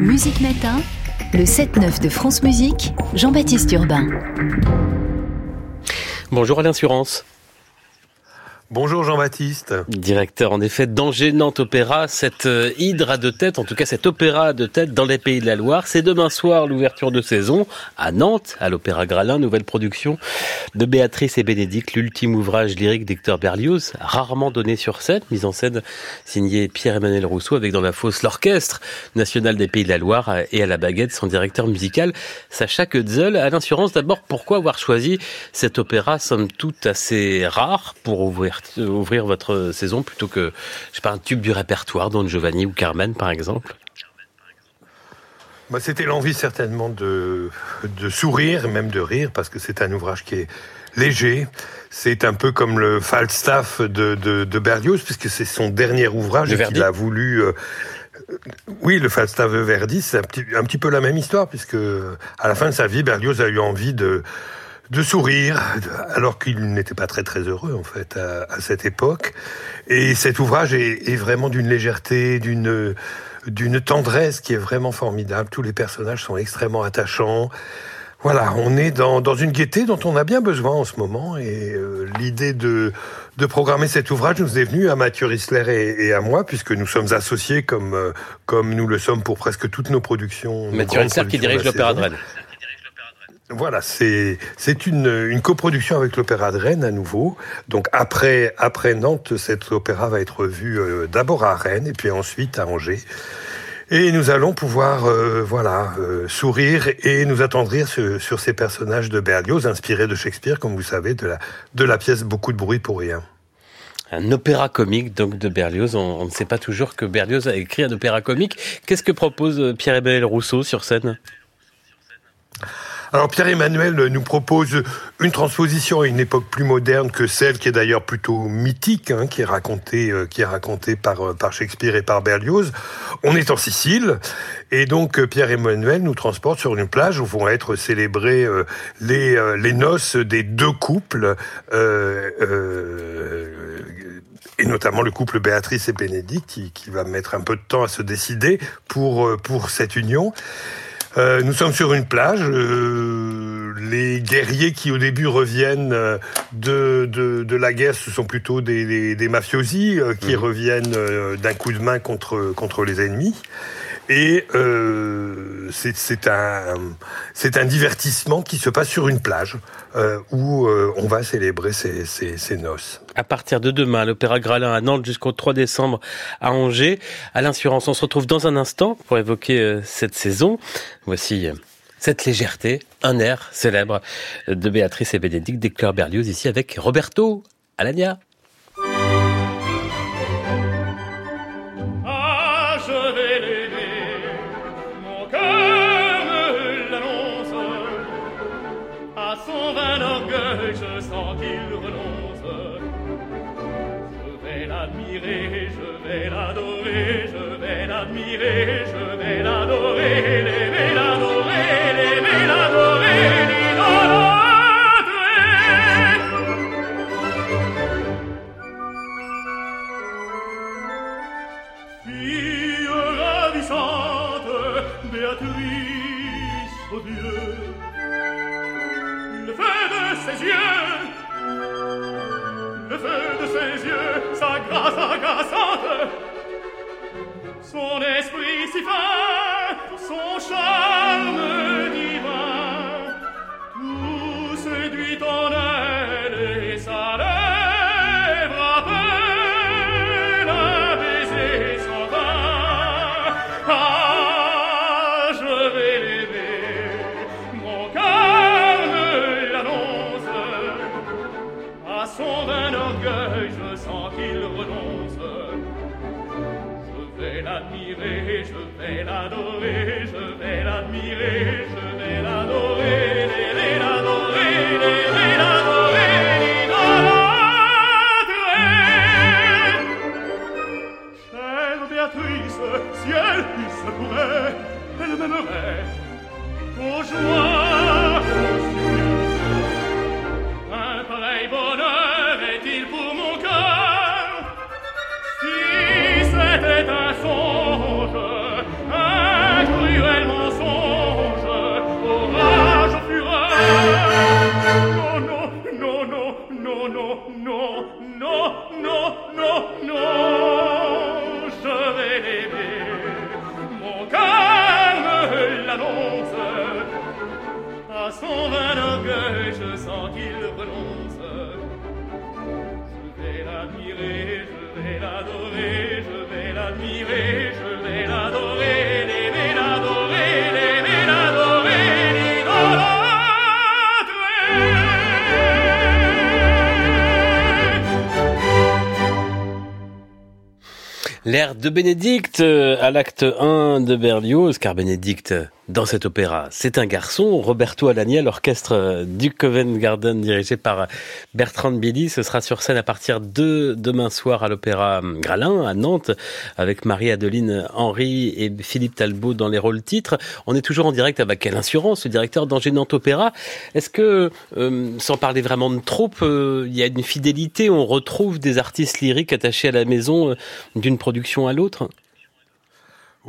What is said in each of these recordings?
Musique Matin, le 7-9 de France Musique, Jean-Baptiste Urbain. Bonjour Alain Surance. Bonjour Jean-Baptiste. Directeur en effet d'Angers Nantes Opéra, cette euh, hydre à deux têtes, en tout cas cet opéra à deux têtes dans les pays de la Loire. C'est demain soir l'ouverture de saison à Nantes, à l'Opéra Gralin, nouvelle production de Béatrice et Bénédicte, l'ultime ouvrage lyrique d'Hector Berlioz, rarement donné sur scène, mise en scène signée Pierre-Emmanuel Rousseau avec dans la fosse l'Orchestre national des pays de la Loire et à la baguette son directeur musical Sacha Quetzel. À l'insurance d'abord, pourquoi avoir choisi cet opéra somme toute assez rare pour ouvrir ouvrir votre saison plutôt que, je sais pas, un tube du répertoire, Don Giovanni ou Carmen par exemple bah, C'était l'envie certainement de, de sourire, même de rire, parce que c'est un ouvrage qui est léger. C'est un peu comme le Falstaff de, de, de Berlioz, puisque c'est son dernier ouvrage qu'il a voulu... Euh, oui, le Falstaff de Verdi, c'est un petit, un petit peu la même histoire, puisque à la fin de sa vie, Berlioz a eu envie de de sourire, alors qu'il n'était pas très très heureux en fait à, cette époque. Et cet ouvrage est, vraiment d'une légèreté, d'une d'une tendresse qui est vraiment formidable. Tous les personnages sont extrêmement attachants. Voilà, on est dans, dans une gaieté dont on a bien besoin en ce moment. Et euh, l'idée de, de programmer cet ouvrage nous est venue à Mathieu Rissler et, à moi, puisque nous sommes associés comme, euh, comme nous le sommes pour presque toutes nos productions. Mathieu Rissler qui dirige l'Opéra de Rennes. Voilà, c'est une, une coproduction avec l'Opéra de Rennes à nouveau. Donc après après Nantes, cet opéra va être vu euh, d'abord à Rennes et puis ensuite à Angers. Et nous allons pouvoir euh, voilà euh, sourire et nous attendrir sur, sur, ces personnages de Berlioz inspirés de Shakespeare, comme vous savez, de la de la pièce Beaucoup de bruit pour rien. Un opéra comique donc de Berlioz. On, on ne sait pas toujours que Berlioz a écrit un opéra comique. Qu'est-ce que propose Pierre-Emmanuel Rousseau sur scène? Alors Pierre-Emmanuel nous propose une transposition à une époque plus moderne que celle qui est d'ailleurs plutôt mythique, hein, qui est racontée, euh, qui est racontée par, euh, par Shakespeare et par Berlioz. On est en Sicile et donc euh, Pierre-Emmanuel nous transporte sur une plage où vont être célébrées les, les noces des deux couples. et notamment le couple Béatrice et Bénédicte qui, qui va mettre un peu de temps à se décider pour, pour cette union. Euh, nous sommes sur une plage. Euh, les guerriers qui au début reviennent euh, de, de, de, la guerre, ce sont plutôt des, des, des mafiosi qui mhm. reviennent d'un coup de main contre, contre les ennemis. Et euh, c'est un, un divertissement qui se passe sur une plage euh, où euh, on va célébrer ces, ces, ces, noces. À partir de demain, l'Opéra Gralin à Nantes jusqu'au 3 décembre à Angers. À l'Insurance, on se retrouve dans un instant pour évoquer euh, cette saison. Voici euh, cette légèreté, un air célèbre de Béatrice et Bénédicte d'Eclair Berlioz ici avec Roberto Alagna. l'admirer, je vais l'adorer, je vais l'admirer, je vais l'adorer, l'aimer, l'adorer, l'aimer, l'adorer, l'idolâtrer. Fille ravissante, Béatrice, oh Dieu, le feu de ses yeux, son esprit si fin, son charme divin, tout séduit en elle et sa lèvre appelle un baiser sans fin. Ah, je vais l'élever, mon cœur me l'annonce, à son vain je sens qu'il renonce. Je vais l'admirer, je vais l'adorer, je vais l'admirer, je vais l'adorer, l'adorer, l'adorer, l'idolâtrer. Chère Béatrice, si elle se pourrait, elle m'aimerait, aux joies. Un pareil bonheur je sens qu'il renonce. Je vais l'admirer, je vais l'adorer, je vais l'admirer, je vais l'adorer, l'aimer, l'adorer, l'adorer. L'air de Bénédicte euh, à l'acte 1 de Berlioz, car Bénédicte dans cet opéra. C'est un garçon, Roberto Alagna, l'orchestre du Covent Garden dirigé par Bertrand Billy. Ce sera sur scène à partir de demain soir à l'Opéra Gralin à Nantes avec Marie-Adeline Henry et Philippe Talbot dans les rôles titres. On est toujours en direct avec Alain Assurance, le directeur d'Angers Opéra. Est-ce que, euh, sans parler vraiment de troupe, euh, il y a une fidélité, on retrouve des artistes lyriques attachés à la maison euh, d'une production à l'autre?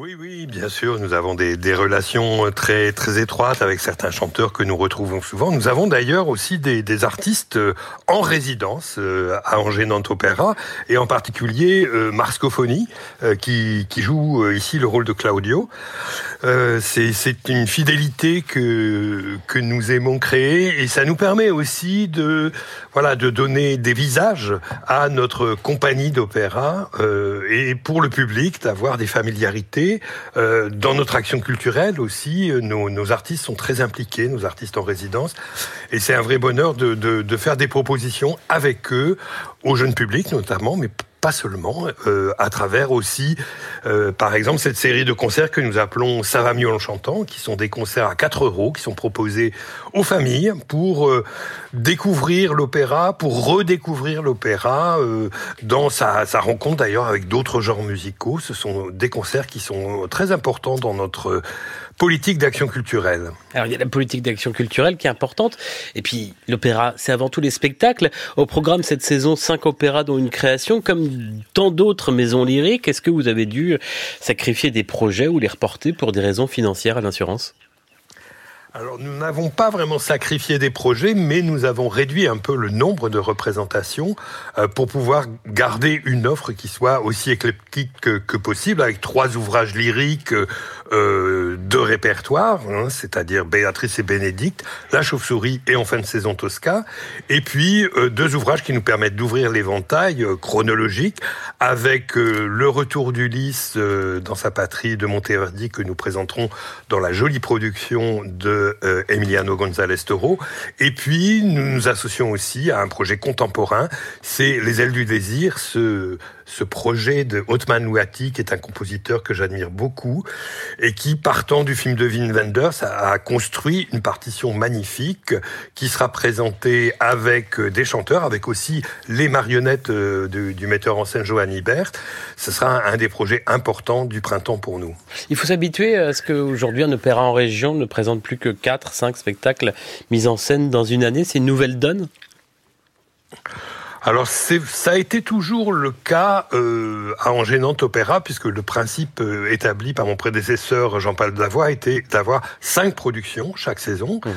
Oui, oui, bien sûr. Nous avons des, des, relations très très étroites avec certains chanteurs que nous retrouvons souvent. Nous avons d'ailleurs aussi des, des, artistes euh, en résidence euh, à Angers Nantes Opéra et en particulier euh, Marscophonie qui, qui joue ici le rôle de Claudio. C'est une fidélité que que nous aimons créer et ça nous permet aussi de voilà de donner des visages à notre compagnie d'opéra et pour le public d'avoir des familiarités euh, dans notre action culturelle aussi, euh, nos, artistes sont très impliqués, nos artistes en résidence, et c'est un vrai bonheur de, faire des propositions avec eux, au jeune public notamment, mais pas seulement, euh, à travers aussi, euh, par exemple, cette série de concerts que nous appelons Ça va mieux en chantant, qui sont des concerts à 4 euros, qui sont proposés aux familles pour euh, découvrir l'opéra, pour redécouvrir l'opéra dans sa, sa rencontre d'ailleurs avec d'autres genres musicaux. Ce sont des concerts qui sont très importants dans notre politique d'action culturelle. Alors il y a la politique d'action culturelle qui est importante, et puis l'opéra, c'est avant tout les spectacles. Au programme cette saison, cinq opéras dont une création, comme tant d'autres maisons lyriques. Est-ce que vous avez dû sacrifier des projets ou les reporter pour des raisons financières à l'assurance? Alors nous n'avons pas vraiment sacrifié des projets, mais nous avons réduit un peu le nombre de représentations euh, pour pouvoir garder une offre qui soit aussi éclectique que, possible, avec trois ouvrages lyriques euh, de répertoire, hein, c'est-à-dire Béatrice et Bénédicte, La Chauve-souris et en fin de saison Tosca, et puis euh, deux ouvrages qui nous permettent d'ouvrir l'éventail chronologique avec Le Retour d'Ulysse dans sa patrie de Monteverdi que nous présenterons dans la jolie production de euh, Emiliano González Toro. Et puis, nous nous associons aussi à un projet contemporain, c'est Les ailes du désir, ce, ce projet de Otman Ouati, qui est un compositeur que j'admire beaucoup, et qui, partant du film de Wim Wenders, a, construit une partition magnifique qui sera présentée avec euh, des chanteurs, avec aussi les marionnettes euh, du metteur en scène Johan Ibert. Ce sera un, un des projets importants du printemps pour nous. Il faut s'habituer à ce qu'aujourd'hui un opéra en région ne présente plus que 4, 5 spectacles mis en scène dans une année. C'est une nouvelle donne? Alors ça a été toujours le cas euh, à Angers Nantes Opéra, puisque le principe euh, établi par mon prédécesseur Jean-Paul Davois était d'avoir cinq productions chaque saison. Mmh.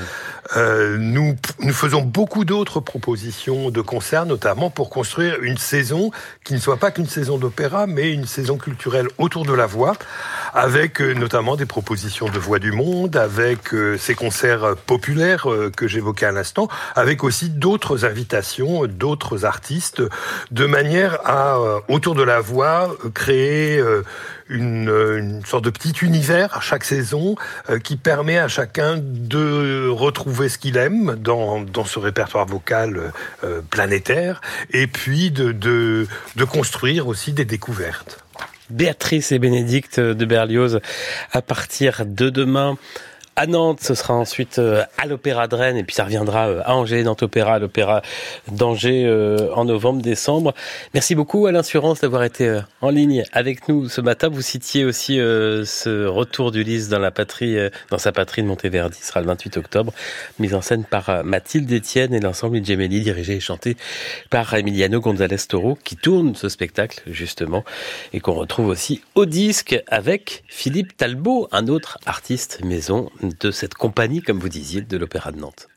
Euh, nous, nous faisons beaucoup d'autres propositions de concerts, notamment pour construire une saison qui ne soit pas qu'une saison d'opéra, mais une saison culturelle autour de la voix, avec euh, notamment des propositions de voix du monde, avec euh, ces concerts populaires que j'évoquais à l'instant, avec aussi d'autres invitations, d'autres artistes, de manière à, euh, autour de la voix, euh, créer euh, une, une, sorte de petit univers à chaque saison qui permet à chacun de retrouver ce qu'il aime dans, dans ce répertoire vocal planétaire et puis de, de, de construire aussi des découvertes. Béatrice et Bénédicte de Berlioz à partir de demain à Nantes, ce sera ensuite euh, à l'Opéra de Rennes, et puis ça reviendra euh, à Angers, Nantes Opéra, à l'Opéra d'Angers euh, en novembre, décembre. Merci beaucoup à l'Assurance d'avoir été en ligne avec nous ce matin. Vous citiez aussi ce retour d'Ulysse dans la patrie, dans sa patrie de Monteverdi, ce sera le 28 octobre, mise en scène par Mathilde Etienne et l'ensemble Gemelli, dirigé et chanté par Emiliano González Toro, qui tourne ce spectacle justement, et qu'on retrouve aussi au disque avec Philippe Talbot, un autre artiste maison de cette compagnie, comme vous disiez, de l'Opéra de Nantes.